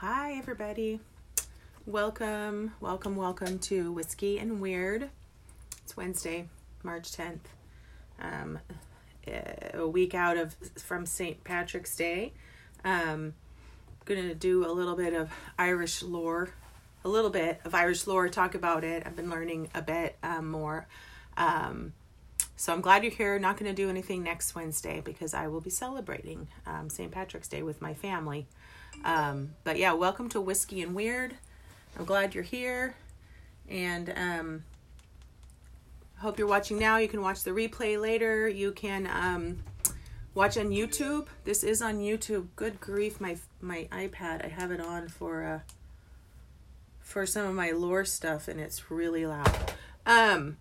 Hi, everybody. Welcome, welcome, welcome to Whiskey and Weird. It's Wednesday, March 10th. Um, a week out of from St. Patrick's Day. Um, gonna do a little bit of Irish lore, a little bit of Irish lore. Talk about it. I've been learning a bit um, more. Um, so I'm glad you're here. Not to do anything next Wednesday because I will be celebrating um, St. Patrick's Day with my family. Um, but yeah, welcome to Whiskey and Weird. I'm glad you're here, and um, hope you're watching now. You can watch the replay later. You can um, watch on YouTube. This is on YouTube. Good grief, my my iPad. I have it on for uh, for some of my lore stuff, and it's really loud. Um.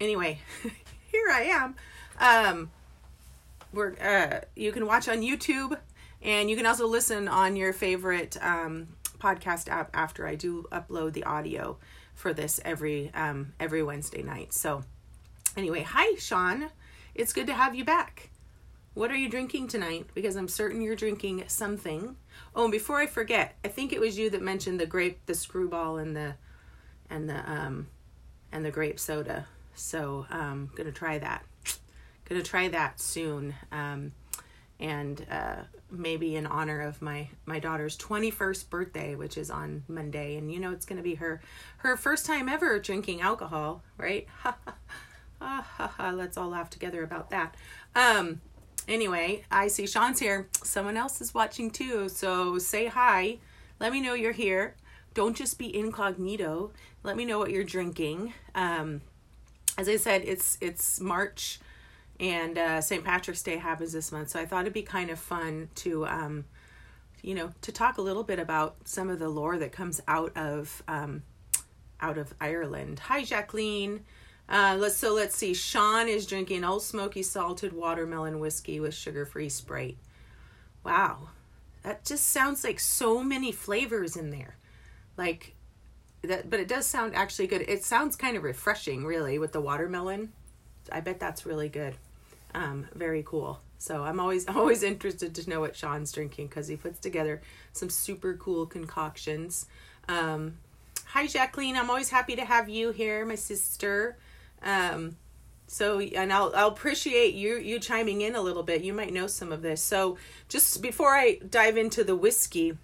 Anyway, here I am. Um, we're uh, you can watch on YouTube, and you can also listen on your favorite um, podcast app after I do upload the audio for this every um, every Wednesday night. So, anyway, hi Sean, it's good to have you back. What are you drinking tonight? Because I'm certain you're drinking something. Oh, and before I forget, I think it was you that mentioned the grape, the Skrewball, and the and the um and the grape soda. So um, gonna try that. Gonna try that soon. Um, and uh, maybe in honor of my my daughter's 21st birthday which is on monday. And you know it's going to be her her first time ever drinking alcohol right? Ha ha ha ha. Let's all laugh together about that. Um anyway i see sean's here. Someone else is watching too so say hi. Let me know you're here. Don't just be incognito. Let me know what you're drinking. Um as i said it's it's march and uh, St. Patrick's Day happens this month, so I thought it'd be kind of fun to, um, you know, to talk a little bit about some of the lore that comes out of um, out of Ireland. Hi, Jacqueline. Uh, let's so let's see. Sean is drinking Old Smoky salted watermelon whiskey with sugar-free Sprite. Wow, that just sounds like so many flavors in there, like that. But it does sound actually good. It sounds kind of refreshing, really, with the watermelon. I bet that's really good. Um, very cool. So I'm always always interested to know what Sean's drinking because he puts together some super cool concoctions. Um, hi Jacqueline, I'm always happy to have you here, my sister. Um, so and I'll I'll appreciate you you chiming in a little bit. You might know some of this. So just before I dive into the whiskey,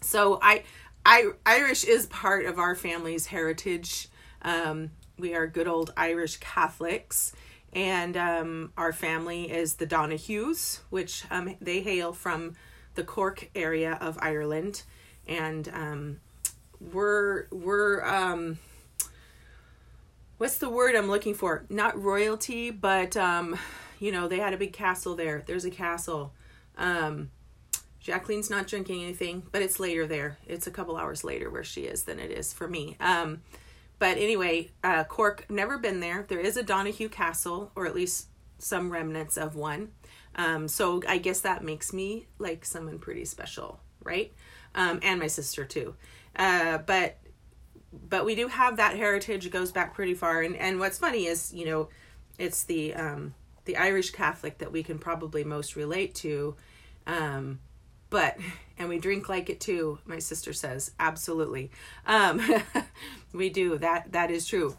so I I Irish is part of our family's heritage. Um, we are good old Irish Catholics and um, our family is the Donahues, which um, they hail from the Cork area of Ireland, and um, we're we're um, what's the word I'm looking for? Not royalty, but um, you know they had a big castle there. There's a castle. Um, Jacqueline's not drinking anything, but it's later there. It's a couple hours later where she is than it is for me. Um, but anyway, uh, Cork, never been there. There is a Donahue Castle, or at least some remnants of one. Um, so I guess that makes me like someone pretty special, right? Um, and my sister too. Uh, but but we do have that heritage. It goes back pretty far. And and what's funny is you know, it's the um, the Irish Catholic that we can probably most relate to. Um, but and we drink like it too my sister says absolutely. Um we do that that is true.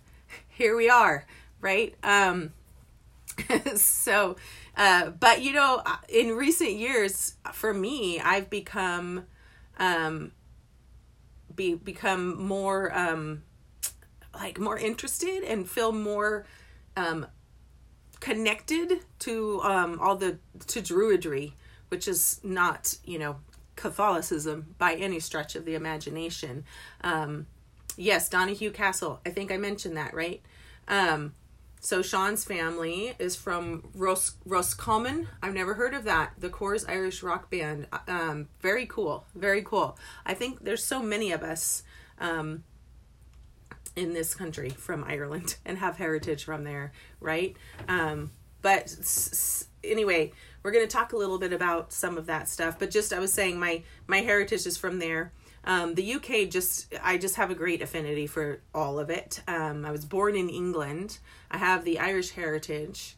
Here we are right? Um so uh but you know in recent years for me i've become um be become more um like more interested and feel more um connected to um all the to druidry which is not, you know, Catholicism by any stretch of the imagination. Um, yes, Donahue Castle. I think I mentioned that, right? Um, so Sean's family is from Ros- Roscommon. I've never heard of that. The Corrs Irish rock band. Um, very cool. Very cool. I think there's so many of us um, in this country from Ireland and have heritage from there, right? Um, but s- s- anyway, we're going to talk a little bit about some of that stuff but just i was saying my my heritage is from there. Um, the uk just i just have a great affinity for all of it. Um, i was born in england. I have the irish heritage.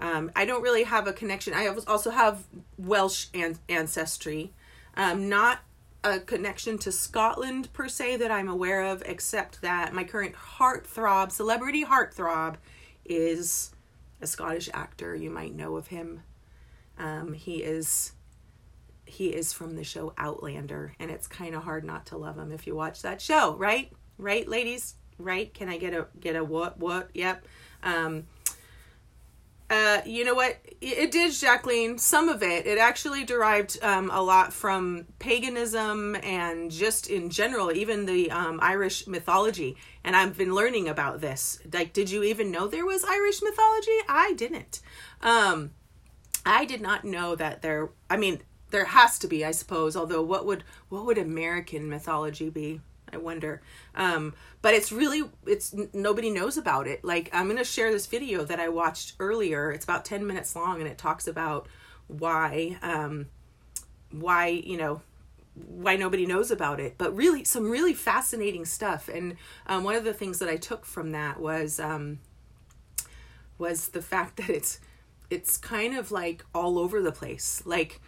Um, i don't really have a connection. I also have welsh an- ancestry. Um, not a connection to Scotland per se that I'm aware of, except that my current heartthrob, celebrity heartthrob, is a Scottish actor. You might know of him. Um, he is he is from the show Outlander, and it's kind of hard not to love him if you watch that show, right? Right, ladies? Right? Can I get a get a what what? Yep. Um, uh, you know what? It did, Jacqueline. Some of it. It actually derived um, a lot from paganism and just in general, even the um, Irish mythology. And I've been learning about this. Like, did you even know there was Irish mythology? I didn't. Um, I did not know that there. I mean, there has to be, I suppose. Although, what would what would American mythology be? I wonder. Um, but it's really it's nobody knows about it. Like I'm gonna share this video that I watched earlier. It's about ten minutes long, and it talks about why um, why you know why nobody knows about it. But really, some really fascinating stuff. And um, one of the things that I took from that was um, was the fact that it's it's kind of like all over the place. Like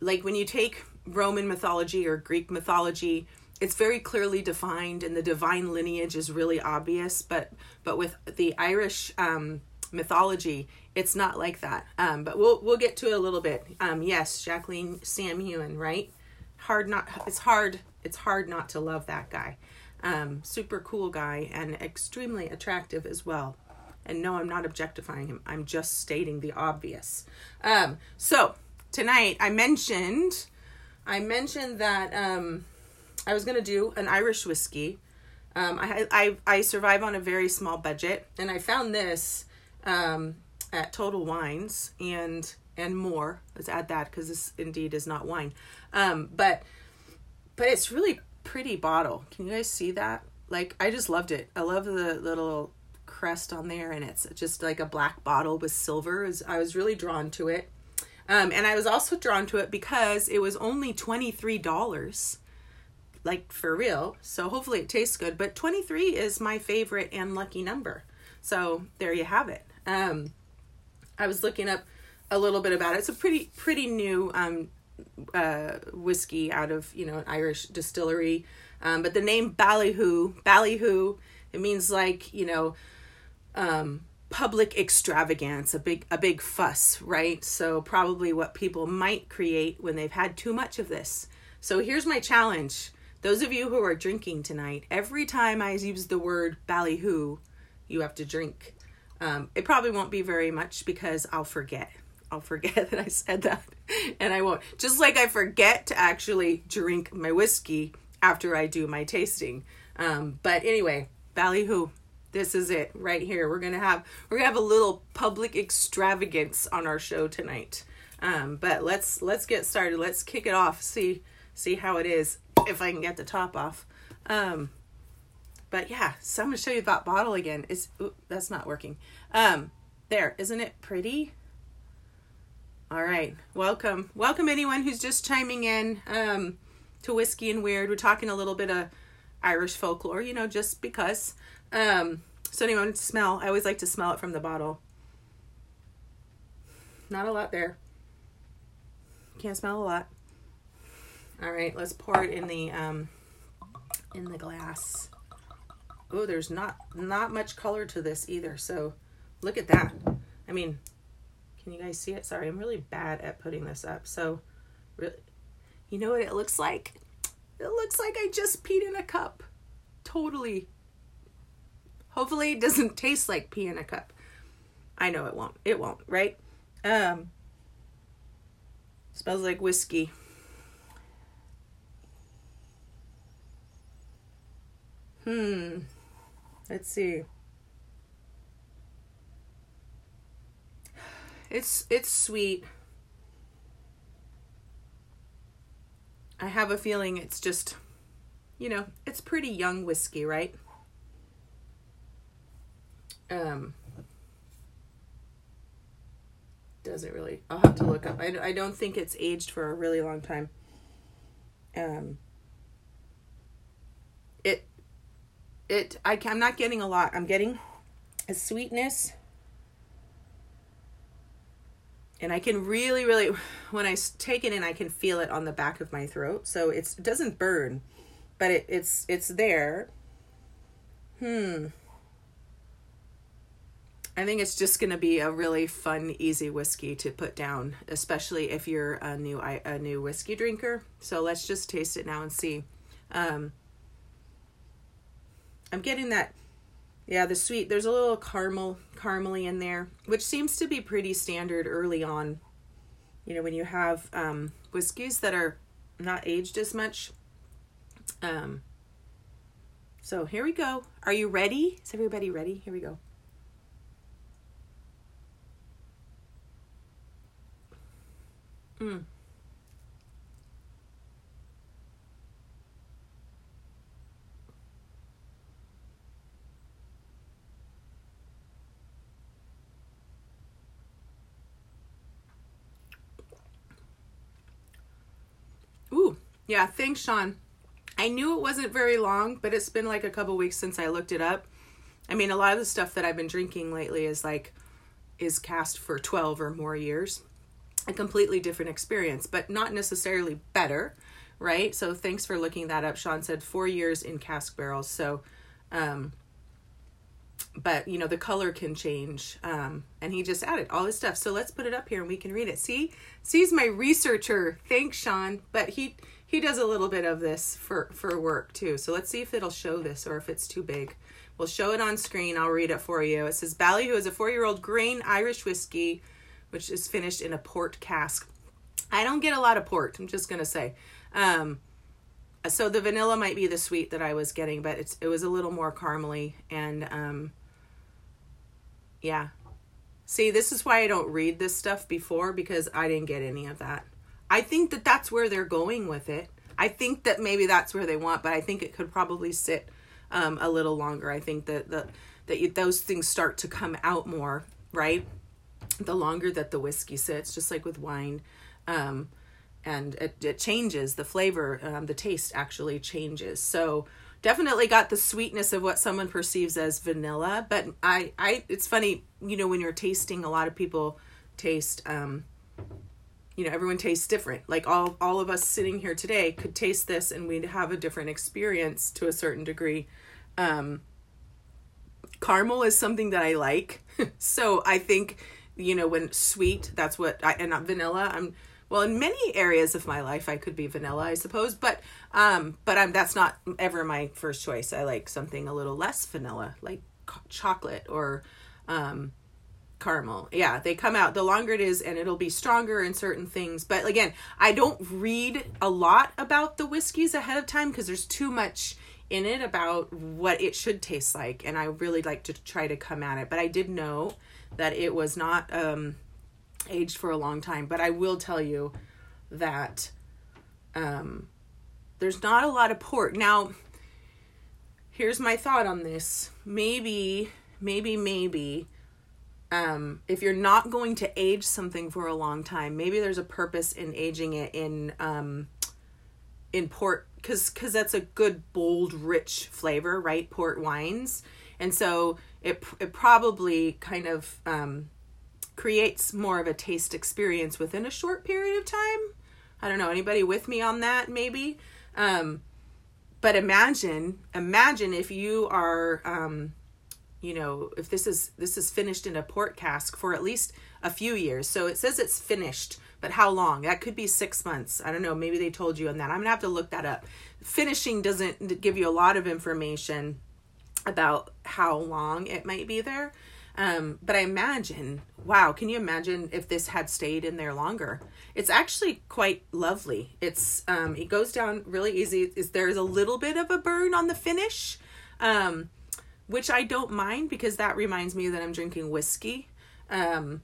like when you take Roman mythology or Greek mythology it's very clearly defined and the divine lineage is really obvious but but with the irish um, mythology it's not like that. Um, but we'll we'll get to it a little bit. Um, yes jacqueline Sam Heughan right? Hard not it's hard it's hard not to love that guy. Um, super cool guy and extremely attractive as well and no i'm not objectifying him i'm just stating the obvious um, so tonight i mentioned i mentioned that um, I was gonna do an Irish whiskey. Um, I, I I survive on a very small budget, and I found this um, at Total Wines and and more. Let's add that because this indeed is not wine, um, but but it's really pretty bottle. Can you guys see that? Like I just loved it. I love the little crest on there, and it's just like a black bottle with silver. I was really drawn to it. Um, and I was also drawn to it because it was only $23 like for real. So hopefully it tastes good. But 23 is my favorite and lucky number. So there you have it. Um, I was looking up a little bit about it. It's a pretty pretty new um, uh, whiskey out of you know an Irish distillery. Um, but the name Ballyhoo, Ballyhoo, it means like you know um, public extravagance, a big a big fuss, right? So probably what people might create when they've had too much of this. So here's my challenge those of you who are drinking tonight, every time I use the word ballyhoo, you have to drink. Um, it probably won't be very much because I'll forget. I'll forget that I said that and I won't. Just like I forget to actually drink my whiskey after I do my tasting. Um, but anyway, ballyhoo. This is it right here. We're gonna have we're gonna have a little public extravagance on our show tonight. Um, but let's let's get started. Let's kick it off. See see how it is if I can get the top off. Um, but yeah, so I'm gonna show you that bottle again. Is that's not working. Um, there, isn't it pretty? All right, welcome, welcome anyone who's just chiming in um, to whiskey and weird. We're talking a little bit of Irish folklore, you know, just because. Um, so anyone smell? I always like to smell it from the bottle. Not a lot there. Can't smell a lot. All right, let's pour it in the um, in the glass. Oh, there's not not much color to this either. So look at that. I mean, can you guys see it? Sorry, I'm really bad at putting this up. So, really, you know what it looks like? It looks like I just peed in a cup. Totally. Hopefully, it doesn't taste like pee in a cup. I know it won't. It won't, right? Um, smells like whiskey. Hmm. Let's see. It's it's sweet. I have a feeling it's just you know, it's pretty young whiskey, right? Um doesn't really I'll have to look up. I, I don't think it's aged for a really long time. Um it it I, I'm not getting a lot. I'm getting a sweetness. and I can really, really, when I take it in, I can feel it on the back of my throat. So it doesn't burn, but it, it's it's there. Hmm. I think it's just going to be a really fun, easy whiskey to put down, especially if you're a new a new whiskey drinker. So let's just taste it now and see. Um, I'm getting that, yeah, the sweet. There's a little caramel, caramely in there, which seems to be pretty standard early on. You know, when you have um, whiskeys that are not aged as much. Um, so here we go. Are you ready? Is everybody ready? Here we go. Mm. Ooh, yeah, thanks, Sean. I knew it wasn't very long, but it's been like a couple weeks since I looked it up. I mean, a lot of the stuff that I've been drinking lately is like is cast for 12 or more years a completely different experience, but not necessarily better, right? So thanks for looking that up. Sean said four years in cask barrels. So, um, but you know the color can change um and he just added all this stuff. So let's put it up here and we can read it. See sees my researcher. Thanks sean. But he he does a little bit of this for for work too. So let's see if it'll show this or if it's too big. We'll show it on screen. I'll read it for you. It says ballyhoo is a four-year-old grain irish whiskey which is finished in a port cask. I don't get a lot of port, I'm just going to say. Um, so the vanilla might be the sweet that I was getting, but it's it was a little more caramely and um, yeah. See, this is why I don't read this stuff before because I didn't get any of that. I think that that's where they're going with it. I think that maybe that's where they want, but I think it could probably sit um, a little longer. I think that the that you, those things start to come out more, right? The longer that the whiskey sits, just like with wine. Um, and it, it changes the flavor, um, the taste actually changes. So definitely got the sweetness of what someone perceives as vanilla. But I, I, it's funny, you know, when you're tasting, a lot of people taste, um, you know, everyone tastes different. Like all, all of us sitting here today could taste this and we'd have a different experience to a certain degree. Um, caramel is something that I like. so I think you know when sweet that's what i and not vanilla i'm well in many areas of my life i could be vanilla i suppose but um but i'm that's not ever my first choice. I like something a little less vanilla like chocolate or um caramel. Yeah they come out the longer it is and it'll be stronger in certain things but again i don't read a lot about the whiskeys ahead of time because there's too much in it about what it should taste like and i really like to try to come at it but i did know that it was not um, aged for a long time. But I will tell you that um, there's not a lot of port. Now, here's my thought on this. Maybe, maybe, maybe. Um, if you're not going to age something for a long time, maybe there's a purpose in aging it in um, in port because because that's a good bold rich flavor, right? Port wines, and so it it probably kind of um, creates more of a taste experience within a short period of time. I don't know anybody with me on that maybe. Um, but imagine imagine if you are um, you know if this is this is finished in a port cask for at least a few years. So it says it's finished but how long? That could be six months. I don't know maybe they told you on that. I'm gonna have to look that up. Finishing doesn't give you a lot of information about how long it might be there. Um, but I imagine, wow, can you imagine if this had stayed in there longer? It's actually quite lovely. It's um, it goes down really easy. Is there's a little bit of a burn on the finish, um, which I don't mind because that reminds me that I'm drinking whiskey. Um,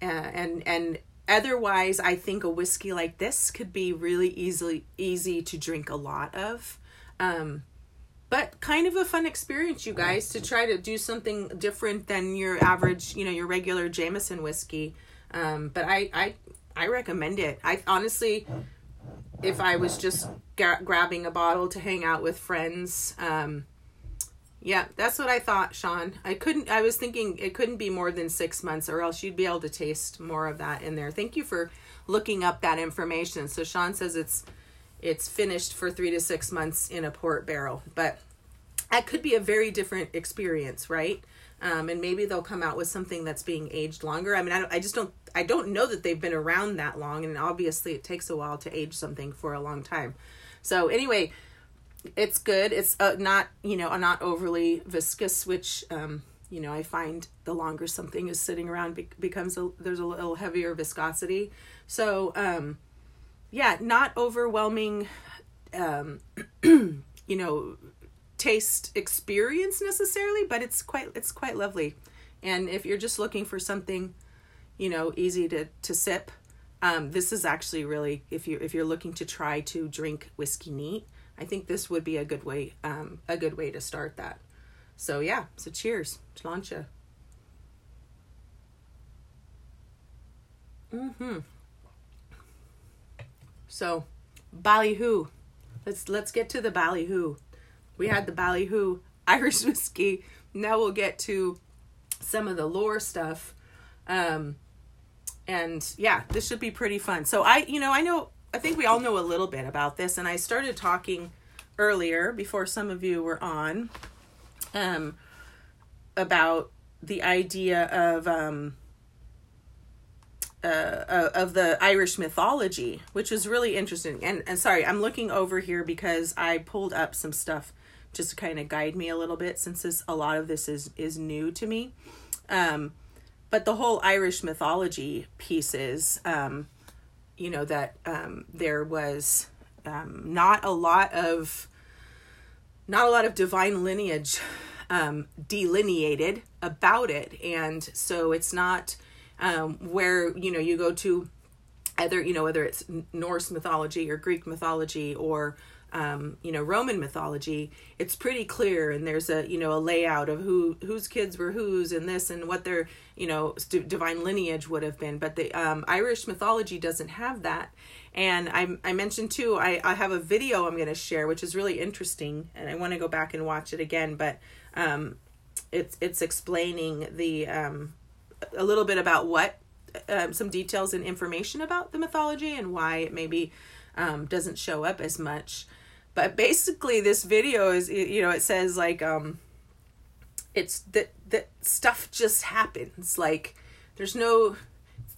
and and otherwise, I think a whiskey like this could be really easily easy to drink a lot of. Um, but kind of a fun experience you guys to try to do something different than your average you know your regular jameson whiskey um, but i i i recommend it i honestly if i was just gra- grabbing a bottle to hang out with friends um, Yeah, that's what I thought, Sean. I couldn't. I was thinking it couldn't be more than six months, or else you'd be able to taste more of that in there. Thank you for looking up that information. So Sean says it's it's finished for three to six months in a port barrel, but that could be a very different experience, right? Um, and maybe they'll come out with something that's being aged longer. I mean, I, don't, I just don't I don't know that they've been around that long, and obviously it takes a while to age something for a long time. So anyway, it's good. It's uh, not you know not overly viscous, which um, you know I find the longer something is sitting around be- becomes a, there's a little heavier viscosity. So um, yeah, not overwhelming. Um, you know taste experience necessarily, but it's quite it's quite lovely. And if you're just looking for something, you know, easy to to sip, um, this is actually really if you if you're looking to try to drink whiskey neat, I think this would be a good way um, a good way to start that. So yeah, so cheers, Sláinte. Mm-hmm. So, ballyhoo. Let's let's get to the ballyhoo. We had the ballyhoo Irish whiskey. Now we'll get to some of the lore stuff. Um, and yeah, this should be pretty fun. So I, you know, I know, I think we all know a little bit about this, and I started talking earlier before some of you were on, um, about the idea of um, uh, uh, of the Irish mythology, which is really interesting. And and sorry, I'm looking over here because I pulled up some stuff just to kind of guide me a little bit since this a lot of this is is new to me. Um, but the whole Irish mythology pieces, um, you know, that um, there was um, not a lot of not a lot of divine lineage um, delineated about it, and so it's not um, where you know you go to either you know whether it's Norse mythology or Greek mythology or um, you know Roman mythology, it's pretty clear, and there's a you know a layout of who whose kids were whose and this and what their you know st- divine lineage would have been. But the um, Irish mythology doesn't have that. And I, I mentioned too, I, I have a video I'm going to share, which is really interesting, and I want to go back and watch it again. But um, it's it's explaining the um, a little bit about what um, some details and information about the mythology and why it maybe um, doesn't show up as much. But basically, this video is you know it says like um, it's that that stuff just happens. Like there's no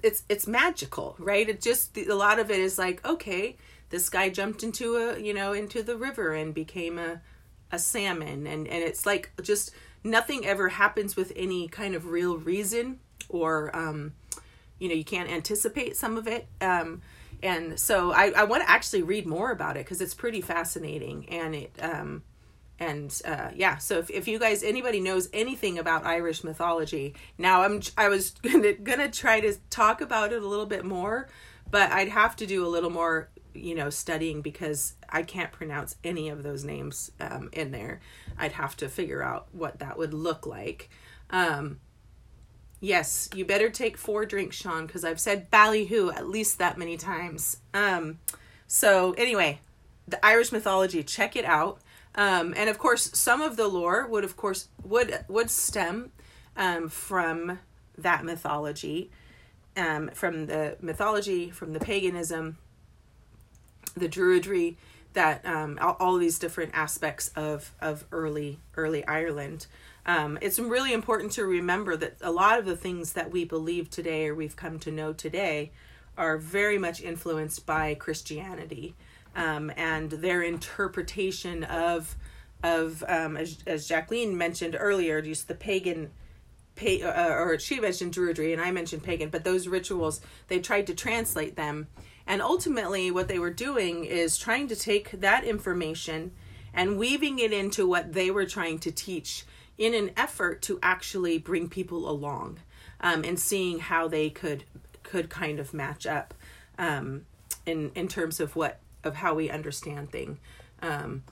it's it's magical right? It just a lot of it is like okay this guy jumped into a you know into the river and became a a salmon. And and it's like just nothing ever happens with any kind of real reason or um you know you can't anticipate some of it. Um and so I, I want to actually read more about it because it's pretty fascinating and it um and uh, yeah so if, if you guys anybody knows anything about irish mythology now i'm i was gonna, gonna try to talk about it a little bit more but i'd have to do a little more you know studying because i can't pronounce any of those names um, in there. I'd have to figure out what that would look like. Um, Yes, you better take four drinks, Sean, because I've said ballyhoo at least that many times. Um, so anyway, the Irish mythology, check it out. Um, and of course, some of the lore would, of course, would would stem um, from that mythology, um, from the mythology, from the paganism, the Druidry, that um, all, all these different aspects of of early early Ireland um, it's really important to remember that a lot of the things that we believe today or we've come to know today are very much influenced by Christianity um, and their interpretation of of um, as, as Jacqueline mentioned earlier, just the pagan. Pa- uh, or she mentioned Druidry and I mentioned pagan, but those rituals they tried to translate them, and ultimately what they were doing is trying to take that information and weaving it into what they were trying to teach in an effort to actually bring people along um, and seeing how they could could kind of match up um, in in terms of what of how we understand thing. Um,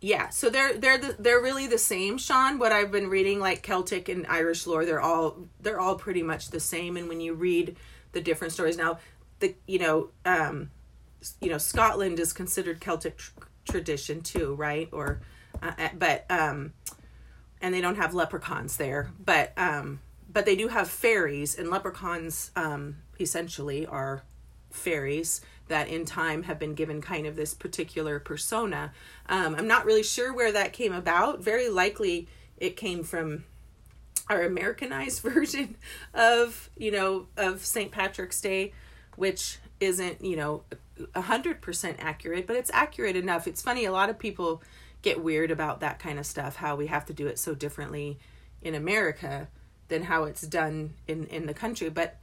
yeah, so they're they're the, they're really the same, Sean. What I've been reading, like Celtic and Irish lore, they're all they're all pretty much the same. And when you read the different stories, now the you know um, you know Scotland is considered Celtic tr- tradition too, right? Or uh, uh, but um, and they don't have leprechauns there, but um, but they do have fairies, and leprechauns um, essentially are fairies that in time have been given kind of this particular persona. Um, I'm not really sure where that came about. Very likely it came from our Americanized version of, you know, of St. Patrick's Day, which isn't, you know, 100% accurate, but it's accurate enough. It's funny, a lot of people get weird about that kind of stuff, how we have to do it so differently in America than how it's done in, in the country. But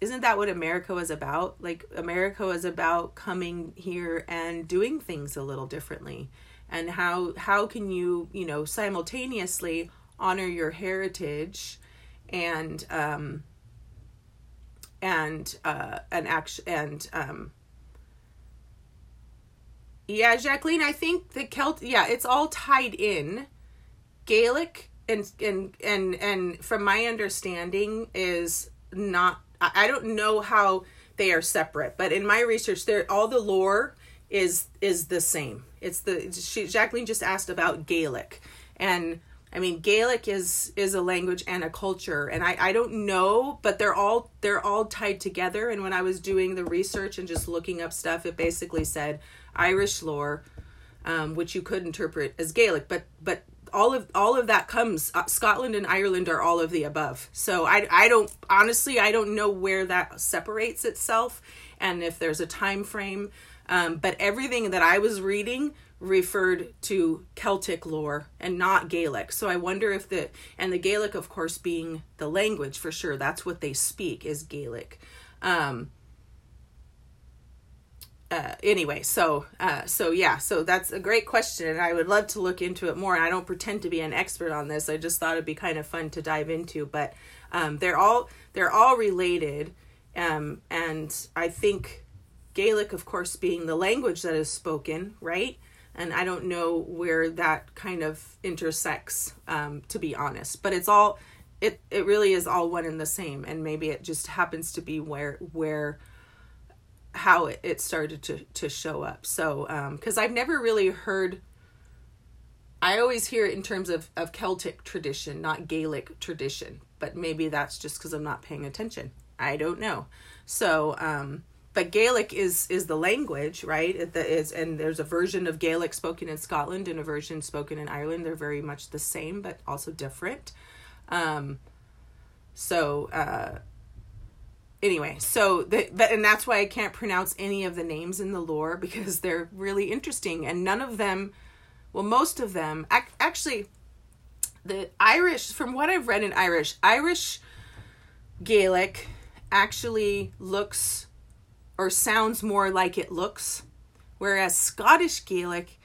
isn't that what America was about? Like America was about coming here and doing things a little differently. And how how can you, you know, simultaneously honor your heritage and um and uh an action and um yeah, Jacqueline, I think the Celt yeah, it's all tied in. Gaelic and and and and from my understanding is not I don't know how they are separate, but in my research, there all the lore is is the same. It's the she, Jacqueline just asked about Gaelic, and I mean Gaelic is is a language and a culture, and I I don't know, but they're all they're all tied together. And when I was doing the research and just looking up stuff, it basically said Irish lore, um, which you could interpret as Gaelic, but but all of all of that comes uh, Scotland and Ireland are all of the above. So I I don't honestly I don't know where that separates itself and if there's a time frame. Um, but everything that I was reading referred to Celtic lore and not Gaelic. So I wonder if the and the Gaelic of course being the language for sure that's what they speak is Gaelic. Um, uh, anyway, so uh, so yeah, so that's a great question, and I would love to look into it more. I don't pretend to be an expert on this. I just thought it'd be kind of fun to dive into. But um, they're all they're all related, um, and I think Gaelic, of course, being the language that is spoken, right? And I don't know where that kind of intersects, um, to be honest. But it's all it it really is all one and the same, and maybe it just happens to be where where how it, it started to to show up. So um, because I've never really heard. I always hear it in terms of, of Celtic tradition, not Gaelic tradition, but maybe that's just because I'm not paying attention. I don't know. So, um, but Gaelic is is the language, right? It is, and there's a version of Gaelic spoken in Scotland and a version spoken in Ireland. They're very much the same, but also different. Um, so, uh, anyway, so the, the, and that's why I can't pronounce any of the names in the lore because they're really interesting and none of them, well, most of them ac- actually, the Irish, from what I've read in Irish, Irish Gaelic actually looks or sounds more like it looks, whereas Scottish Gaelic,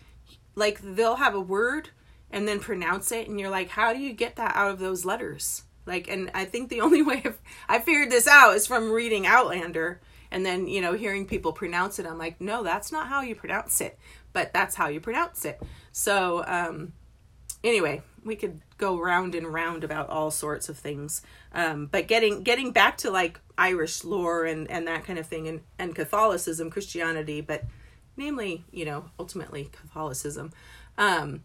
like they'll have a word and then pronounce it, and you're like, how do you get that out of those letters? Like, and I think the only way I figured this out is from reading Outlander and then, you know, hearing people pronounce it. I'm like, no, that's not how you pronounce it, but that's how you pronounce it. So, um, anyway, we could go round and round about all sorts of things. Um, but getting, getting back to like Irish lore and, and that kind of thing and, and Catholicism, Christianity, but namely, you know, ultimately Catholicism. Um,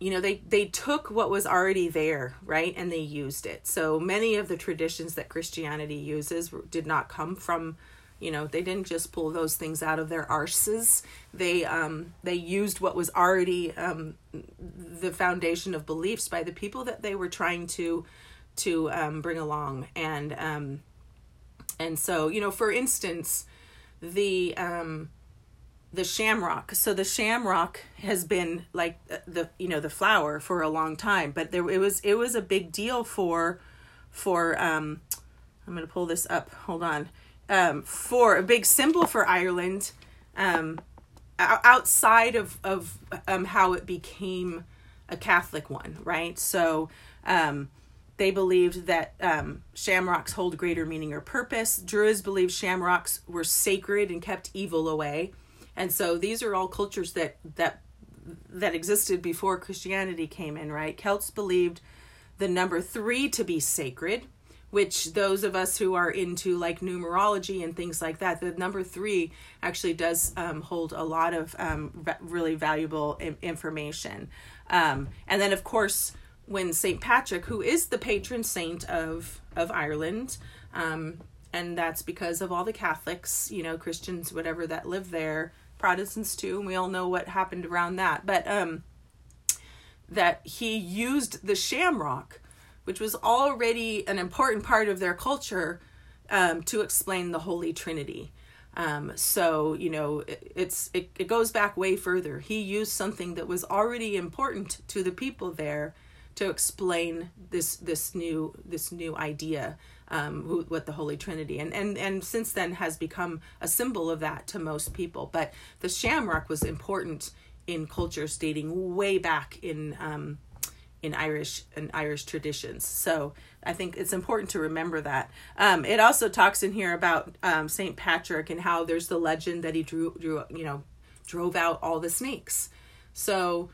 you know they they took what was already there right and they used it. So many of the traditions that christianity uses did not come from you know they didn't just pull those things out of their arses. They um they used what was already um the foundation of beliefs by the people that they were trying to to um bring along. And um and so you know for instance the um the shamrock. So the shamrock has been like the you know the flower for a long time, but there it was it was a big deal for for um I'm going to pull this up. Hold on. Um for a big symbol for Ireland um outside of of um how it became a Catholic one, right? So um they believed that um, shamrocks hold greater meaning or purpose. Druids believed shamrocks were sacred and kept evil away and so these are all cultures that that that existed before Christianity came in, right? Celts believed the number 3 to be sacred, which those of us who are into like numerology and things like that, the number three actually does um, hold a lot of um, really valuable information. Um, and then, of course, when St. Patrick, who is the patron saint of, of Ireland, um, and that's because of all the Catholics, you know, Christians, whatever that live there, Protestants too, and we all know what happened around that. But um, that he used the shamrock, which was already an important part of their culture, um, to explain the Holy Trinity. Um, so you know it, it's it, it goes back way further. He used something that was already important to the people there to explain this this new this new idea um, who, what the Holy Trinity and and and since then has become a symbol of that to most people. But the shamrock was important in cultures dating way back in um, in Irish and Irish traditions. So I think it's important to remember that. Um, it also talks in here about um, Saint Patrick and how there's the legend that he drew drew you know drove out all the snakes. So.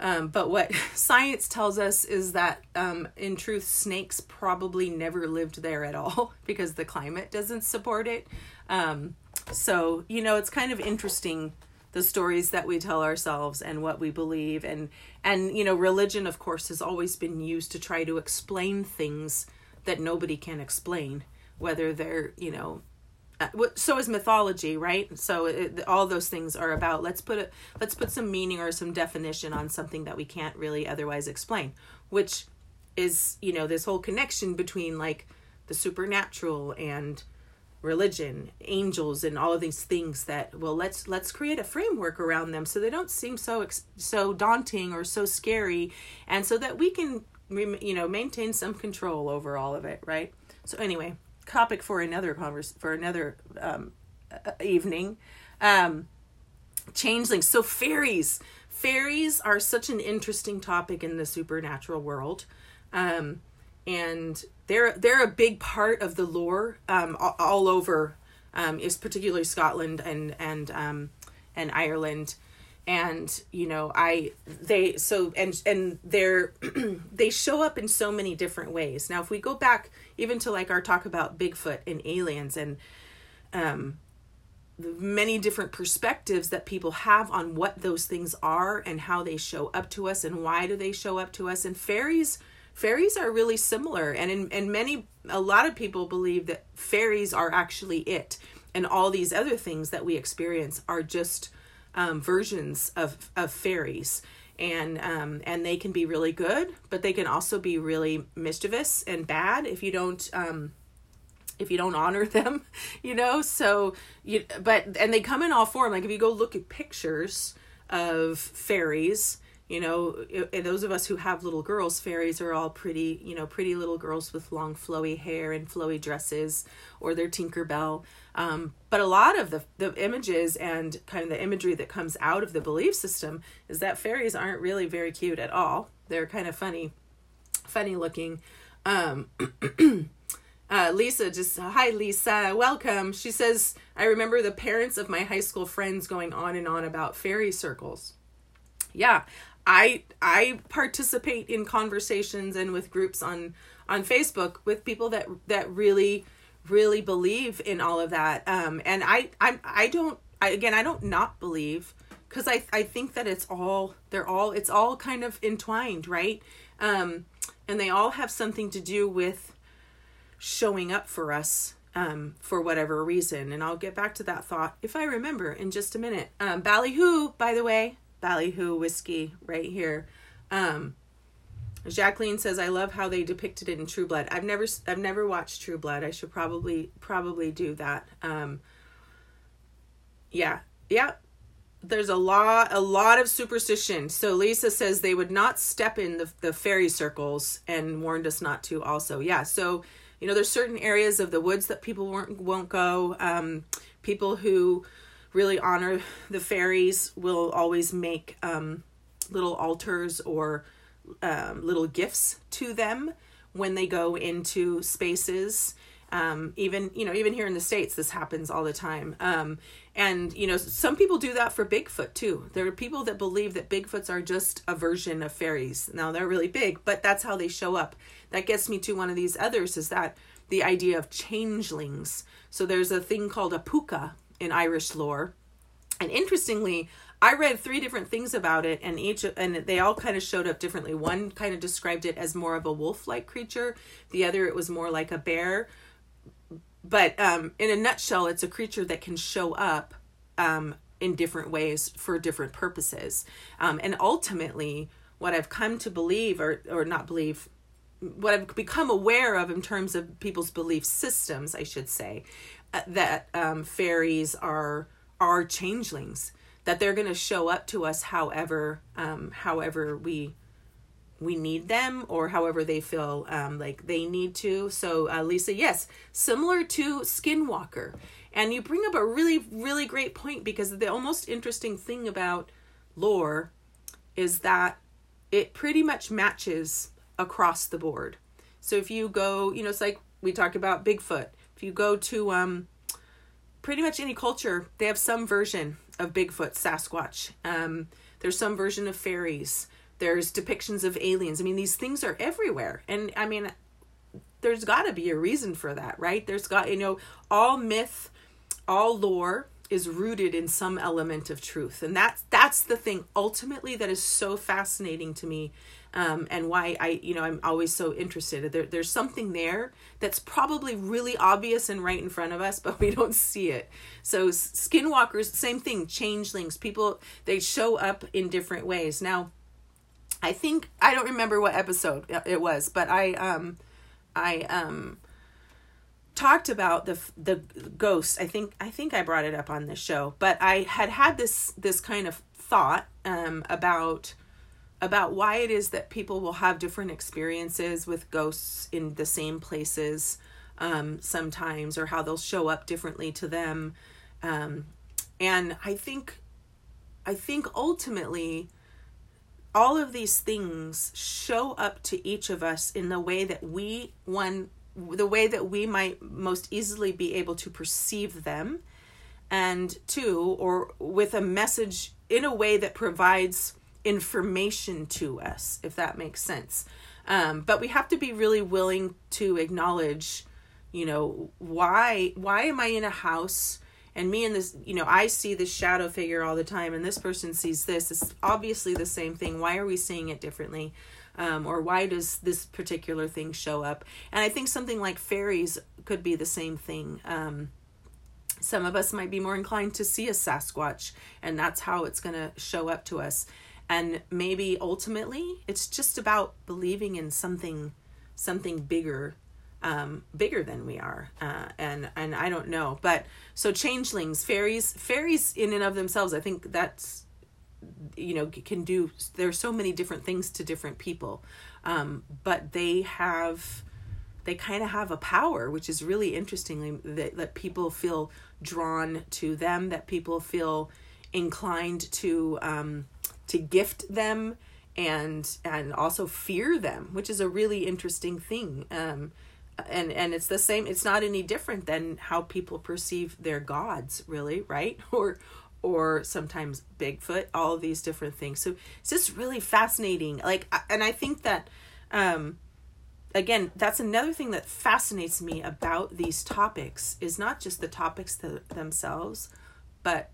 Um, but what science tells us is that, um, in truth, snakes probably never lived there at all because the climate doesn't support it. Um, so, you know, it's kind of interesting the stories that we tell ourselves and what we believe and and you know religion of course has always been used to try to explain things that nobody can explain whether they're you know uh, so is mythology right? So it, all those things are about let's put it let's put some meaning or some definition on something that we can't really otherwise explain which is you know this whole connection between like the supernatural and religion angels and all of these things that well let's let's create a framework around them so they don't seem so so daunting or so scary and so that we can you know maintain some control over all of it right? So anyway topic for another converse for another um, evening. Um changelings. So fairies. Fairies are such an interesting topic in the supernatural world. Um and they're they're a big part of the lore um, all, all over um, is particularly Scotland and and um, and Ireland and you know I they so and and they're they show up in so many different ways. Now if we go back even to like our talk about Bigfoot and aliens and um many different perspectives that people have on what those things are and how they show up to us and why do they show up to us and fairies fairies are really similar. And in and many a lot of people believe that fairies are actually it. And all these other things that we experience are just um, versions of of fairies. And um, and they can be really good but they can also be really mischievous and bad if you don't um, if you don't honor them you know? So you but and they come in all form. Like if you go look at pictures of fairies you know those of us who have little girls fairies are all pretty you know pretty little girls with long flowy hair and flowy dresses or their tinkerbell um, but a lot of the, the images and kind of the imagery that comes out of the belief system is that fairies aren't really very cute at all. They're kind of funny funny looking. Um, uh, Lisa just hi Lisa. Welcome. She says I remember the parents of my high school friends going on and on about fairy circles. Yeah I I participate in conversations and with groups on on Facebook with people that that really really believe in all of that. Um, and I I I don't I, again I don't not believe because I I think that it's all they're all it's all kind of entwined, right? Um, and they all have something to do with showing up for us um, for whatever reason. And I'll get back to that thought if I remember in just a minute. Um, Ballyhoo, by the way, Ballyhoo whiskey right here. Um, Jacqueline says, "I love how they depicted it in True Blood. I've never, I've never watched True Blood. I should probably, probably do that. Um, yeah, yeah. There's a lot, a lot of superstition. So Lisa says they would not step in the the fairy circles and warned us not to. Also, yeah. So you know, there's certain areas of the woods that people won't won't go. Um, people who really honor the fairies will always make um, little altars or um, little gifts to them when they go into spaces Um, even you know, even here in the states, this happens all the time. Um, and you know, some people do that for Bigfoot too. There are people that believe that Bigfoots are just a version of fairies. Now they're really big, but that's how they show up. That gets me to one of these others is that the idea of changelings. So there's a thing called a puka in Irish lore. And interestingly, I read three different things about it, and each and they all kind of showed up differently. One kind of described it as more of a wolf-like creature. The other, it was more like a bear. But um, in a nutshell, it's a creature that can show up um, in different ways for different purposes. Um, and ultimately, what I've come to believe, or or not believe, what I've become aware of in terms of people's belief systems, I should say, uh, that um, fairies are are changelings that they're going to show up to us however um, however we we need them or however they feel um, like they need to. So uh, lisa yes similar to skinwalker. And you bring up a really really great point because the almost interesting thing about lore is that it pretty much matches across the board. So if you go you know it's like we talked about bigfoot. If you go to um pretty much any culture, they have some version of Bigfoot, Sasquatch. Um, there's some version of fairies. There's depictions of aliens. I mean, these things are everywhere. And I mean, there's got to be a reason for that, right? There's got, you know, all myth, all lore is rooted in some element of truth. And that's that's the thing ultimately that is so fascinating to me um, and why I, you know, I'm always so interested. There, there's something there that's probably really obvious and right in front of us, but we don't see it. So skinwalkers, same thing. Changelings, people they show up in different ways. Now, I think I don't remember what episode it was, but I, um, I, um, talked about the the ghost. I think I think I brought it up on this show, but I had had this this kind of thought um, about about why it is that people will have different experiences with ghosts in the same places um, sometimes, or how they'll show up differently to them. Um, and I think, I think ultimately, all of these things show up to each of us in the way that we one the way that we might most easily be able to perceive them and two or with a message in a way that provides information to us, if that makes sense. Um, but we have to be really willing to acknowledge, you know, why why am I in a house and me and this, you know, I see this shadow figure all the time, and this person sees this. It's obviously the same thing. Why are we seeing it differently? Um, or why does this particular thing show up? And I think something like fairies could be the same thing. Um, some of us might be more inclined to see a Sasquatch, and that's how it's going to show up to us and maybe ultimately it's just about believing in something something bigger um bigger than we are. Uh and and i don't know. But so changelings fairies fairies in and of themselves i think that's you know can do there's so many different things to different people. Um but they have they kind of have a power which is really interestingly that, that people feel drawn to them that people feel inclined to um to gift them and and also fear them which is a really interesting thing. Um and and it's the same it's not any different than how people perceive their gods really right? Or or sometimes bigfoot all these different things. So it's just really fascinating. Like and i think that um again that's another thing that fascinates me about these topics is not just the topics th- themselves but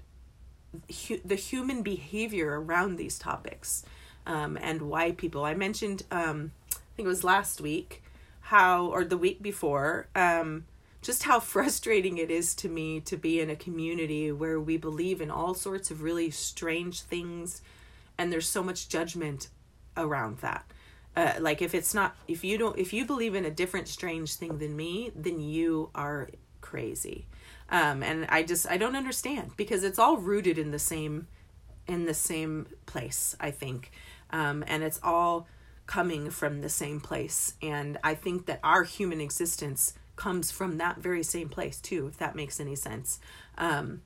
hu- the human behavior around these topics um, and why people. I mentioned, um, I think it was last week, how, or the week before, um, just how frustrating it is to me to be in a community where we believe in all sorts of really strange things and there's so much judgment around that. Uh, like if it's not if you don't if you believe in a different strange thing than me then you are crazy. Um, and i just i don't understand because it's all rooted in the same in the same place i think. Um, and it's all coming from the same place. And i think that our human existence comes from that very same place too if that makes any sense. Um,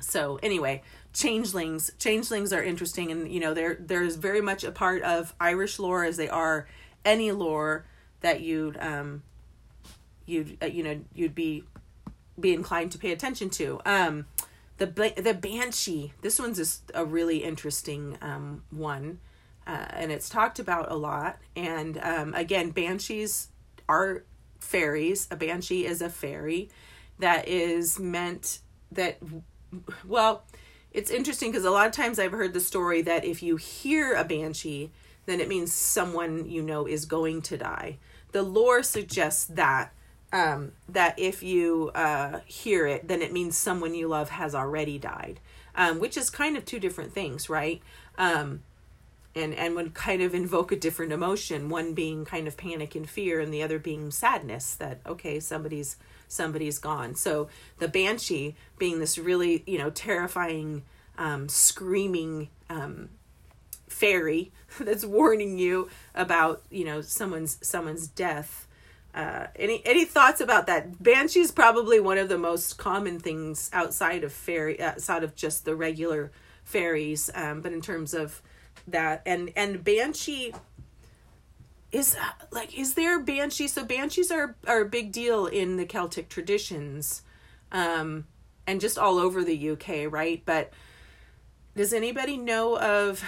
so anyway changelings changelings are interesting. And you know they're there's very much a part of irish lore as they are any lore that you'd um you'd uh, you know you'd be be inclined to pay attention to. Um, the the banshee. This one's just a really interesting um, one, uh, and it's talked about a lot. And um, again, banshees are fairies. A banshee is a fairy that is meant that well it's interesting because a lot of times I've heard the story that if you hear a banshee, then it means someone you know is going to die. The lore suggests that um, that if you uh, hear it, then it means someone you love has already died, um, which is kind of two different things, right? Um, and and would kind of invoke a different emotion. One being kind of panic and fear, and the other being sadness. That okay, somebody's somebody's gone. So the banshee being this really you know terrifying, um, screaming um, fairy that's warning you about you know someone's someone's death uh, any any thoughts about that? Banshee is probably one of the most common things outside of fairy, outside of just the regular fairies. Um, but in terms of that, and and banshee is uh, like, is there banshee? So banshees are are a big deal in the Celtic traditions, um, and just all over the UK, right? But does anybody know of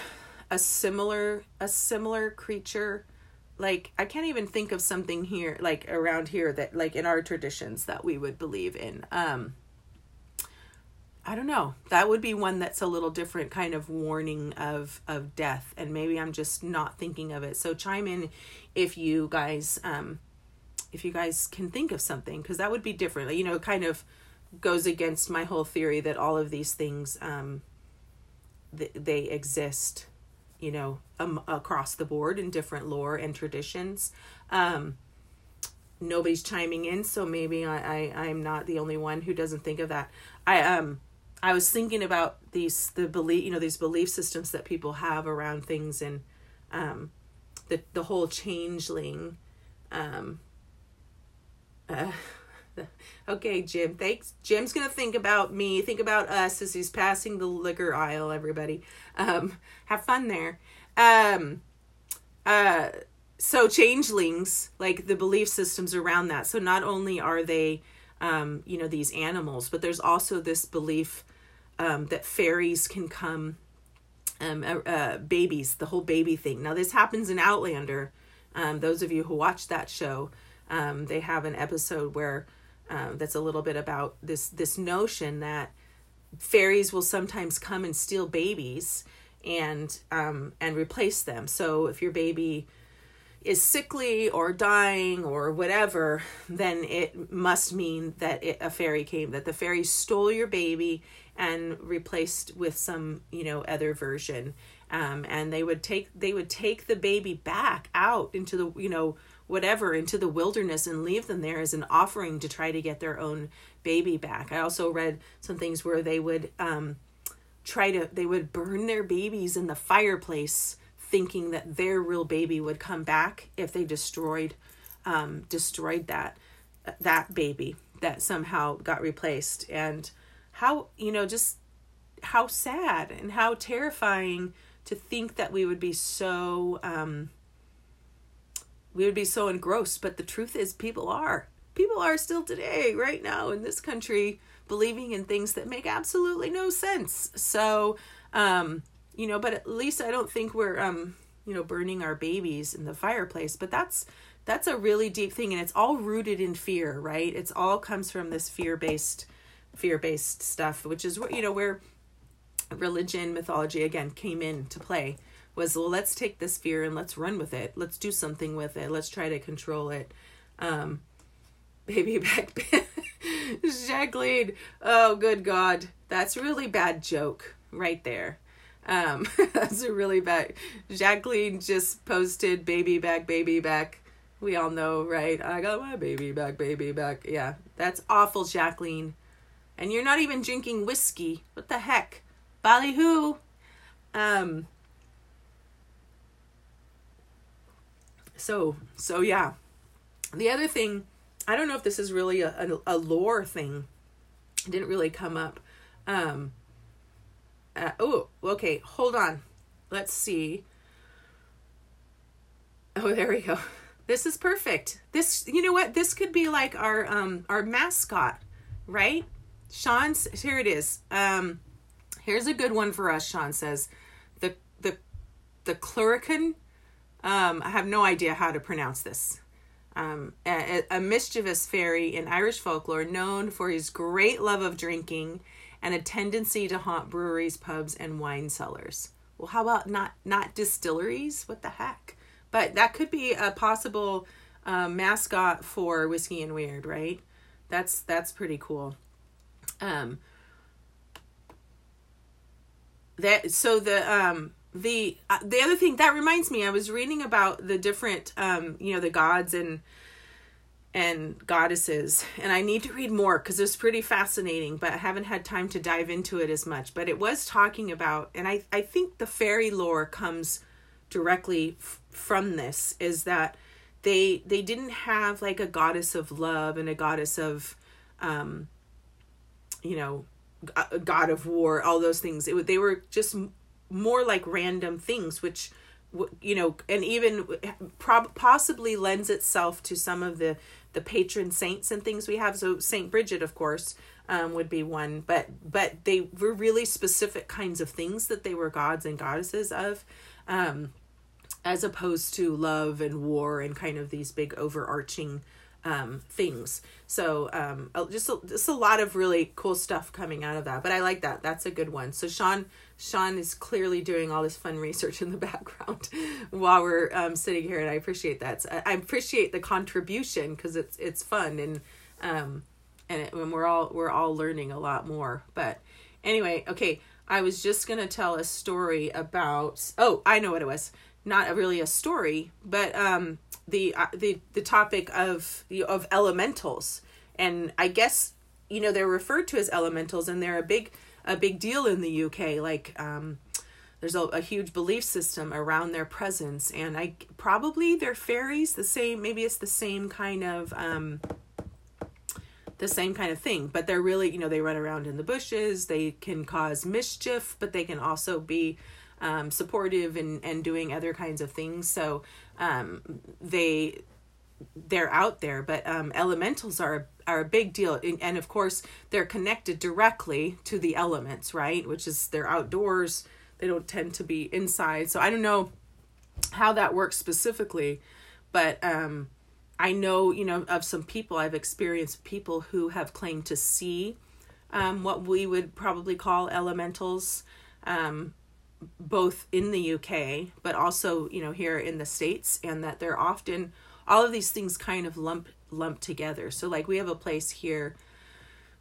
a similar a similar creature? Like I can't even think of something here like around here that like in our traditions that we would believe in. Um I don't know. That would be one that's a little different kind of warning of of death and maybe I'm just not thinking of it. So chime in if you guys um if you guys can think of something cuz that would be different. You know, kind of goes against my whole theory that all of these things um th- they exist you know, um, across the board in different lore and traditions. Um, nobody's chiming in, so maybe I, I I'm not the only one who doesn't think of that. I um I was thinking about these the belief you know these belief systems that people have around things and um the the whole changeling um uh, okay jim thanks. Jim's gonna think about me think about us as he's passing the liquor aisle everybody. Um have fun there. Um uh so changelings like the belief systems around that. So not only are they um you know these animals but there's also this belief um that fairies can come um uh, uh babies the whole baby thing. Now this happens in outlander. Um those of you who watch that show um they have an episode where um, that's a little bit about this this notion that fairies will sometimes come and steal babies and um, and replace them. So if your baby is sickly or dying or whatever, then it must mean that it, a fairy came, that the fairy stole your baby and replaced with some, you know, other version. Um, and they would take they would take the baby back out into the you know whatever into the wilderness and leave them there as an offering to try to get their own baby back. I also read some things where they would um, try to they would burn their babies in the fireplace thinking that their real baby would come back if they destroyed um, destroyed that that baby that somehow got replaced and how you know just how sad and how terrifying to think that we would be so um, we would be so engrossed. But the truth is, people are. People are still today, right now in this country, believing in things that make absolutely no sense. So, um, you know, but at least I don't think we're, um, you know, burning our babies in the fireplace. But that's that's a really deep thing, and it's all rooted in fear, right? It's all comes from this fear based, fear based stuff, which is what you know where religion, mythology again came in to play was well let's take this fear and let's run with it. Let's do something with it. Let's try to control it. Um baby back jacqueline. Oh good god. That's really bad joke right there. Um that's a really bad jacqueline just posted baby back baby back. We all know right? I got my baby back baby back. Yeah that's awful jacqueline. And you're not even drinking whiskey. What the heck? Ballyhoo um so so yeah the other thing i don't know if this is really a, a, a lore thing it didn't really come up um uh, oh okay hold on let's see oh there we go This is perfect. This, you know what? This could be like our um our mascot, right? Sean's here. It is. Um, here's a good one for us. Sean says, the the the Clurican. Um, I have no idea how to pronounce this. Um, a, a mischievous fairy in Irish folklore, known for his great love of drinking and a tendency to haunt breweries, pubs, and wine cellars. Well, how about not not distilleries? What the heck? But that could be a possible uh, mascot for whiskey and weird, right? That's that's pretty cool. Um, that so the um the uh, the other thing that reminds me, I was reading about the different um you know the gods and and goddesses and i need to read more because it's pretty fascinating but i haven't had time to dive into it as much. But it was talking about and i, I think the fairy lore comes directly f- from this is that they they didn't have like a goddess of love and a goddess of um you know a god of war all those things. It, they were just more like random things which you know and even prob- possibly lends itself to some of the the patron saints and things we have. So Saint Bridget, of course, um, would be one, but but they were really specific kinds of things that they were gods and goddesses of, um, as opposed to love and war and kind of these big overarching um, things. So um, just a, just a lot of really cool stuff coming out of that. But I like that. That's a good one. So Sean Sean is clearly doing all this fun research in the background while we're um, sitting here, and I appreciate that. So I appreciate the contribution because it's it's fun and um and, it, and we're all we're all learning a lot more. But anyway, okay, I was just gonna tell a story about. Oh, I know what it was. Not really a story, but um the uh, the the topic of of elementals, and I guess you know they're referred to as elementals, and they're a big a big deal in the UK. Like, um, there's a, a, huge belief system around their presence, and I probably they're fairies. The same, maybe it's the same kind of um, the same kind of thing. But they're really, you know, they run around in the bushes. They can cause mischief, but they can also be um, supportive and and doing other kinds of things. So um, they they're out there but um, elementals are are a big deal. And of course they're connected directly to the elements right? Which is they're outdoors. They don't tend to be inside. So i don't know how that works specifically but um i know you know of some people i've experienced people who have claimed to see um what we would probably call elementals. Um both in the UK but also you know here in the states and that they're often all of these things kind of lump lump together. So like we have a place here,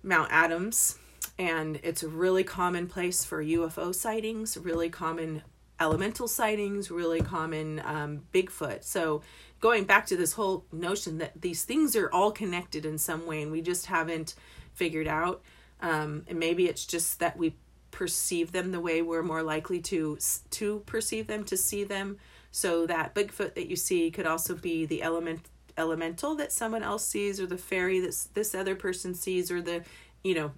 Mount Adams, and it's a really common place for UFO sightings, really common elemental sightings, really common um, Bigfoot. So going back to this whole notion that these things are all connected in some way, and we just haven't figured out. Um, and maybe it's just that we perceive them the way we're more likely to to perceive them, to see them. So that Bigfoot that you see could also be the element elemental that someone else sees or the fairy that this other person sees or the you know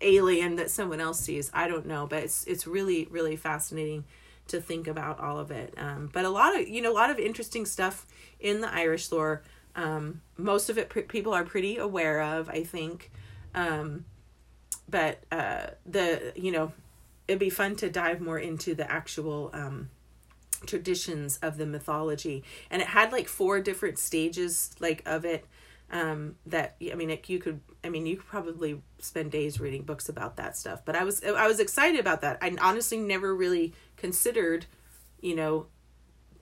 alien that someone else sees. I don't know but it's it's really really fascinating to think about all of it. Um, but a lot of you know a lot of interesting stuff in the irish lore. Um, most of it people are pretty aware of i think. Um, but uh, the you know it'd be fun to dive more into the actual um, traditions of the mythology. And it had like four different stages like of it um that i mean it, you could i mean you could probably spend days reading books about that stuff. But i was i was excited about that. I honestly never really considered you know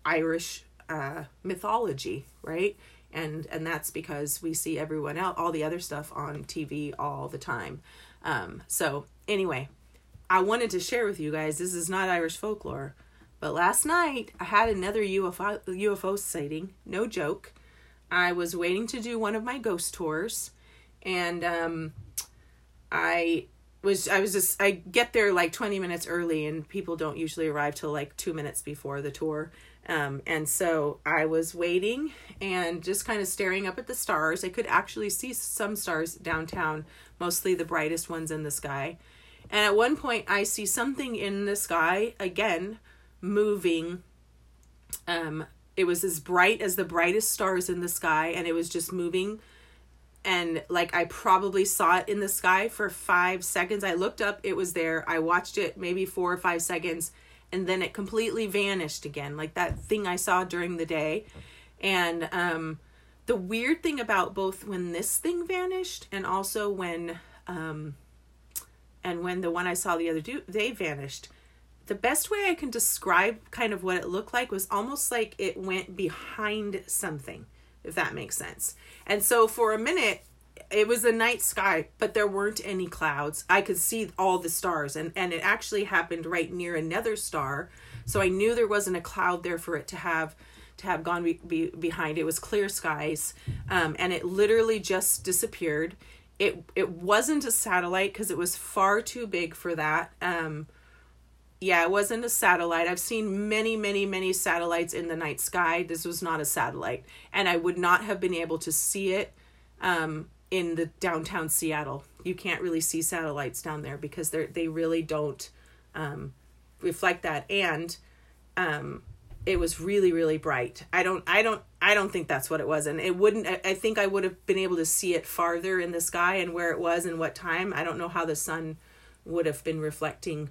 irish uh mythology right? And and that's because we see everyone else all the other stuff on tv all the time um so anyway i wanted to share with you guys this is not irish folklore but last night I had another UFO UFO sighting. No joke. I was waiting to do one of my ghost tours, and um, I was I was just I get there like 20 minutes early and people don't usually arrive till like 2 minutes before the tour. Um, and so I was waiting and just kind of staring up at the stars. I could actually see some stars downtown, mostly the brightest ones in the sky. And at one point I see something in the sky again moving um it was as bright as the brightest stars in the sky and it was just moving and like I probably saw it in the sky for 5 seconds. I looked up, it was there. I watched it maybe 4 or 5 seconds and then it completely vanished again like that thing I saw during the day. And um the weird thing about both when this thing vanished and also when um and when the one I saw the other do- day vanished the best way I can describe kind of what it looked like was almost like it went behind something, if that makes sense. And so for a minute, it was a night sky, but there weren't any clouds. I could see all the stars, and, and it actually happened right near another star. So I knew there wasn't a cloud there for it to have to have gone be, be, behind. It was clear skies, um, and it literally just disappeared. It it wasn't a satellite because it was far too big for that. Um, yeah, it wasn't a satellite. I've seen many, many, many satellites in the night sky. This was not a satellite, and I would not have been able to see it um, in the downtown Seattle. You can't really see satellites down there because they they really don't um, reflect that, and um, it was really, really bright. I don't, I don't, I don't think that's what it was, and it wouldn't. I, think I would have been able to see it farther in the sky and where it was and what time. I don't know how the sun would have been reflecting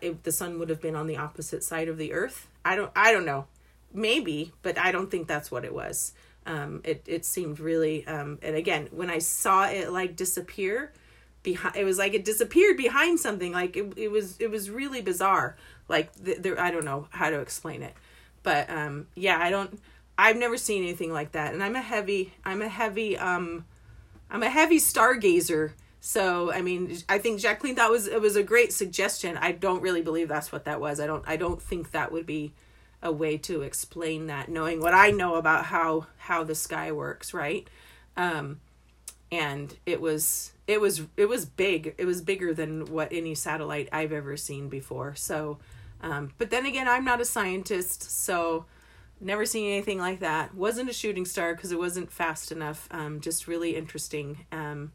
if the sun would have been on the opposite side of the earth. I don't I don't know. Maybe, but I don't think that's what it was. Um, it it seemed really um, and again when I saw it like disappear behind it was like it disappeared behind something like it, it was it was really bizarre like there I don't know how to explain it but um yeah I don't I've never seen anything like that and I'm a heavy I'm a heavy um I'm a heavy stargazer so I mean, I think Jacqueline that was it was a great suggestion. I don't really believe that's what that was. I don't I don't think that would be a way to explain that, knowing what I know about how how the sky works, right? Um, and it was it was it was big. It was bigger than what any satellite I've ever seen before. So, um, but then again, I'm not a scientist, so never seen anything like that. Wasn't a shooting star because it wasn't fast enough. Um, just really interesting. Um,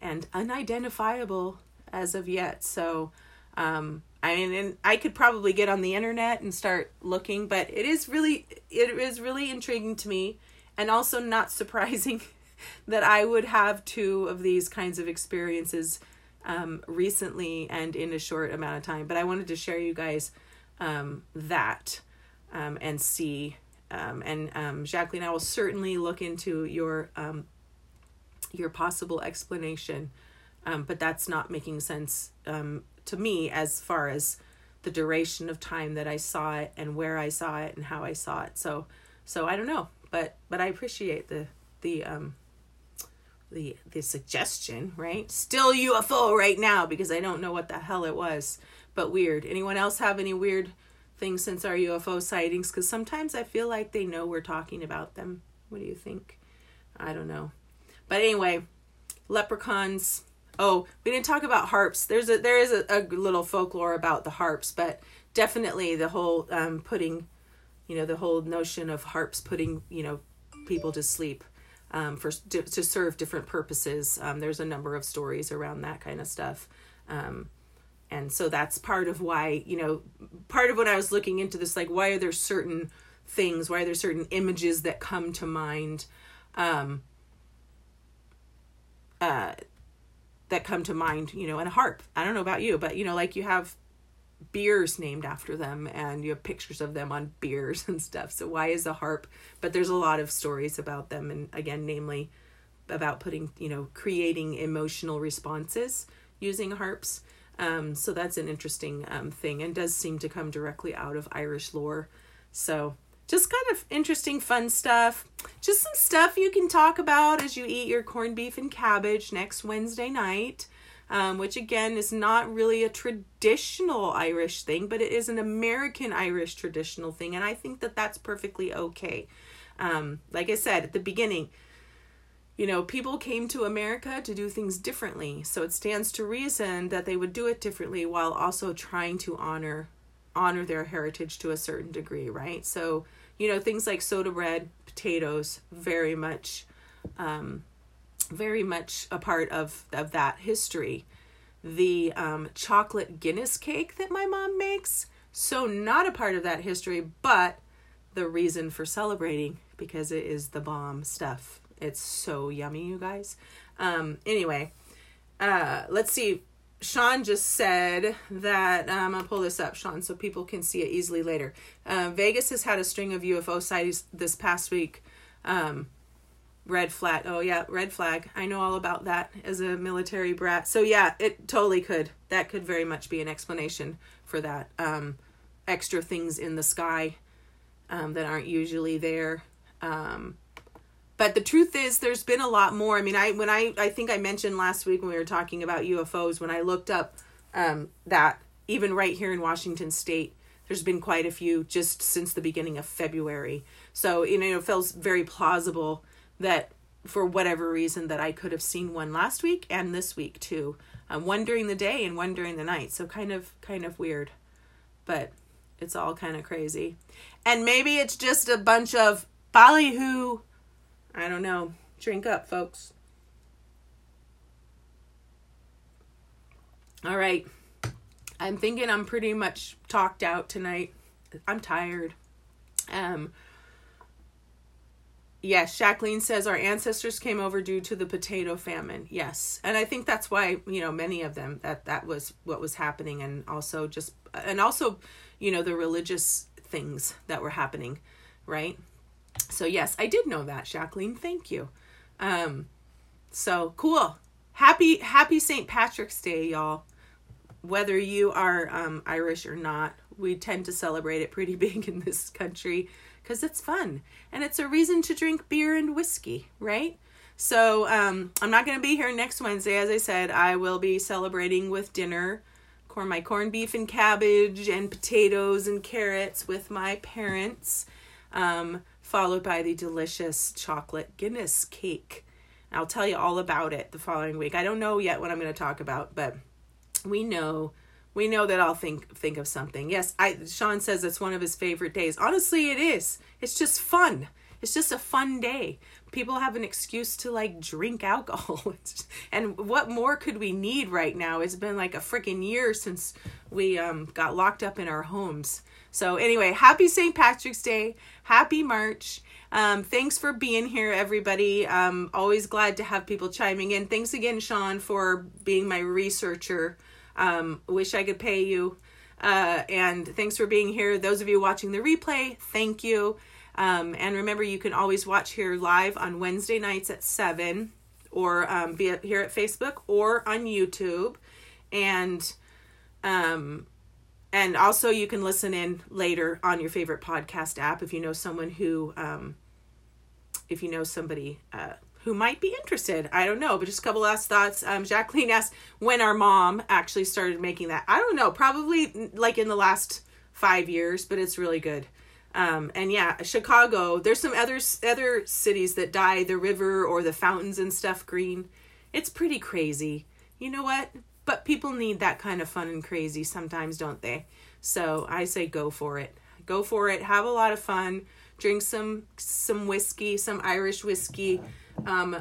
and unidentifiable as of yet. So, um, I mean, and I could probably get on the internet and start looking, but it is really, it is really intriguing to me, and also not surprising that I would have two of these kinds of experiences um, recently and in a short amount of time. But I wanted to share you guys um, that um, and see. Um, and um, Jacqueline, I will certainly look into your um, your possible explanation, but that's not making sense to me as far as the duration of time that I saw it and where I saw it and how I saw it. So, so I don't know, but but I appreciate the the um the the suggestion, right? Still UFO right now because I don't know what the hell it was, but weird. Anyone else have any weird things since our UFO sightings? Because sometimes I feel like they know we're talking about them. What do you think? I don't know. But anyway, leprechauns. Oh, we didn't talk about harps. There's a there is a, a little folklore about the harps, but definitely the whole um, putting, you know, the whole notion of harps putting you know people to sleep um, for to, serve different purposes. Um, there's a number of stories around that kind of stuff. Um, and so that's part of why you know part of when i was looking into this like why are there certain things why are there certain images that come to mind um uh, that come to mind, you know, and a harp. I don't know about you, but you know, like you have beers named after them and you have pictures of them on beers and stuff. So why is a harp? But there's a lot of stories about them and again, namely about putting, you know, creating emotional responses using harps. Um, so that's an interesting um, thing and does seem to come directly out of Irish lore. So just kind of interesting, fun stuff. Just some stuff you can talk about as you eat your corned beef and cabbage next Wednesday night, um, which again is not really a traditional Irish thing, but it is an American Irish traditional thing, and I think that that's perfectly okay. Um, like I said at the beginning, you know, people came to America to do things differently, so it stands to reason that they would do it differently while also trying to honor honor their heritage to a certain degree, right? So, you know, things like soda bread, potatoes, very much, um, very much a part of of that history. The um, chocolate Guinness cake that my mom makes, so not a part of that history, but the reason for celebrating because it is the bomb stuff. It's so yummy, you guys. Um, anyway, uh, let's see. Sean just said that um, I'll pull this up, Sean, so people can see it easily later. Uh, Vegas has had a string of UFO sightings this past week. Um, red flag. Oh yeah, red flag. I know all about that as a military brat. So yeah, it totally could. That could very much be an explanation for that. Um, extra things in the sky um, that aren't usually there. Um, but the truth is, there's been a lot more. I mean, I when I I think I mentioned last week when we were talking about UFOs when I looked up um, that even right here in Washington State, there's been quite a few just since the beginning of February. So you know, it feels very plausible that for whatever reason that I could have seen one last week and this week too. Um, one during the day and one during the night. So kind of kind of weird, but it's all kind of crazy. And maybe it's just a bunch of ballyhoo. I don't know. Drink up, folks. All right. I'm thinking I'm pretty much talked out tonight. I'm tired. Um Yes, Jacqueline says our ancestors came over due to the potato famine. Yes. And I think that's why, you know, many of them that that was what was happening and also just and also, you know, the religious things that were happening, right? So yes, I did know that, Jacqueline. Thank you. Um so cool. Happy happy St. Patrick's Day, y'all. Whether you are um Irish or not, we tend to celebrate it pretty big in this country because it's fun and it's a reason to drink beer and whiskey, right? So um, I'm not going to be here next Wednesday. As I said, I will be celebrating with dinner, corn my corned beef and cabbage and potatoes and carrots with my parents, um, followed by the delicious chocolate Guinness cake. I'll tell you all about it the following week. I don't know yet what I'm going to talk about, but we know we know that I'll think think of something. Yes, I Sean says it's one of his favorite days. Honestly, it is. It's just fun. It's just a fun day. People have an excuse to like drink alcohol. and what more could we need right now? It's been like a freaking year since we um, got locked up in our homes. So anyway, happy St. Patrick's Day. Happy March. Um, thanks for being here, everybody. Um, always glad to have people chiming in. Thanks again, Sean, for being my researcher um, wish I could pay you. Uh, and thanks for being here. Those of you watching the replay, thank you. Um, and remember, you can always watch here live on Wednesday nights at 7 or um, be here at Facebook or on YouTube. And um, and also you can listen in later on your favorite podcast app if you know someone who um, if you know somebody uh, who might be interested. I don't know, but just a couple last thoughts. Um, Jacqueline asked when our mom actually started making that. I don't know, probably like in the last five years, but it's really good. Um, and yeah, Chicago. There's some other other cities that dye the river or the fountains and stuff green. It's pretty crazy. You know what? But people need that kind of fun and crazy sometimes, don't they? So I say go for it. Go for it. Have a lot of fun. Drink some some whiskey, some Irish whiskey um,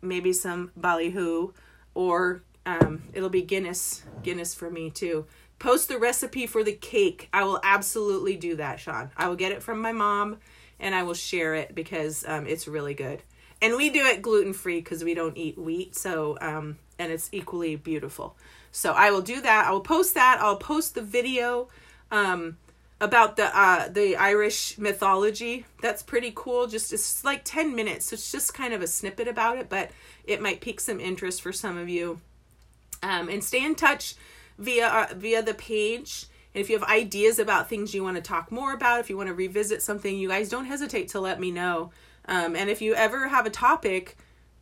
maybe some ballyhoo, or um, it'll be Guinness Guinness for me too. Post the recipe for the cake. I will absolutely do that, Sean. I will get it from my mom, and I will share it because um, it's really good. And we do it gluten free because we don't eat wheat, so um, and it's equally beautiful. So I will do that. I will post that. I'll post the video. Um, about the uh the Irish mythology. That's pretty cool. Just it's like 10 minutes. So it's just kind of a snippet about it, but it might pique some interest for some of you. Um and stay in touch via uh, via the page. And if you have ideas about things you want to talk more about, if you want to revisit something, you guys don't hesitate to let me know. Um and if you ever have a topic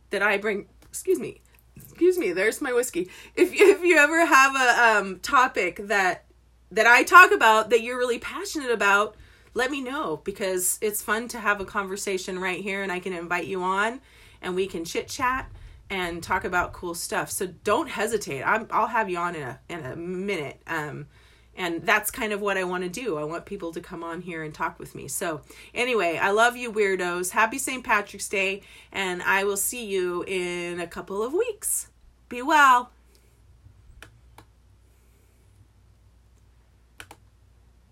that I bring, excuse me, excuse me, there's my whiskey. If if you ever have a um topic that that I talk about that you're really passionate about, let me know because it's fun to have a conversation right here and I can invite you on and we can chit chat and talk about cool stuff. So don't hesitate. i will have you on in a in a minute. Um, and that's kind of what I want to do. I want people to come on here and talk with me. So anyway, I love you weirdos. Happy St. Patrick's Day, and I will see you in a couple of weeks. Be well.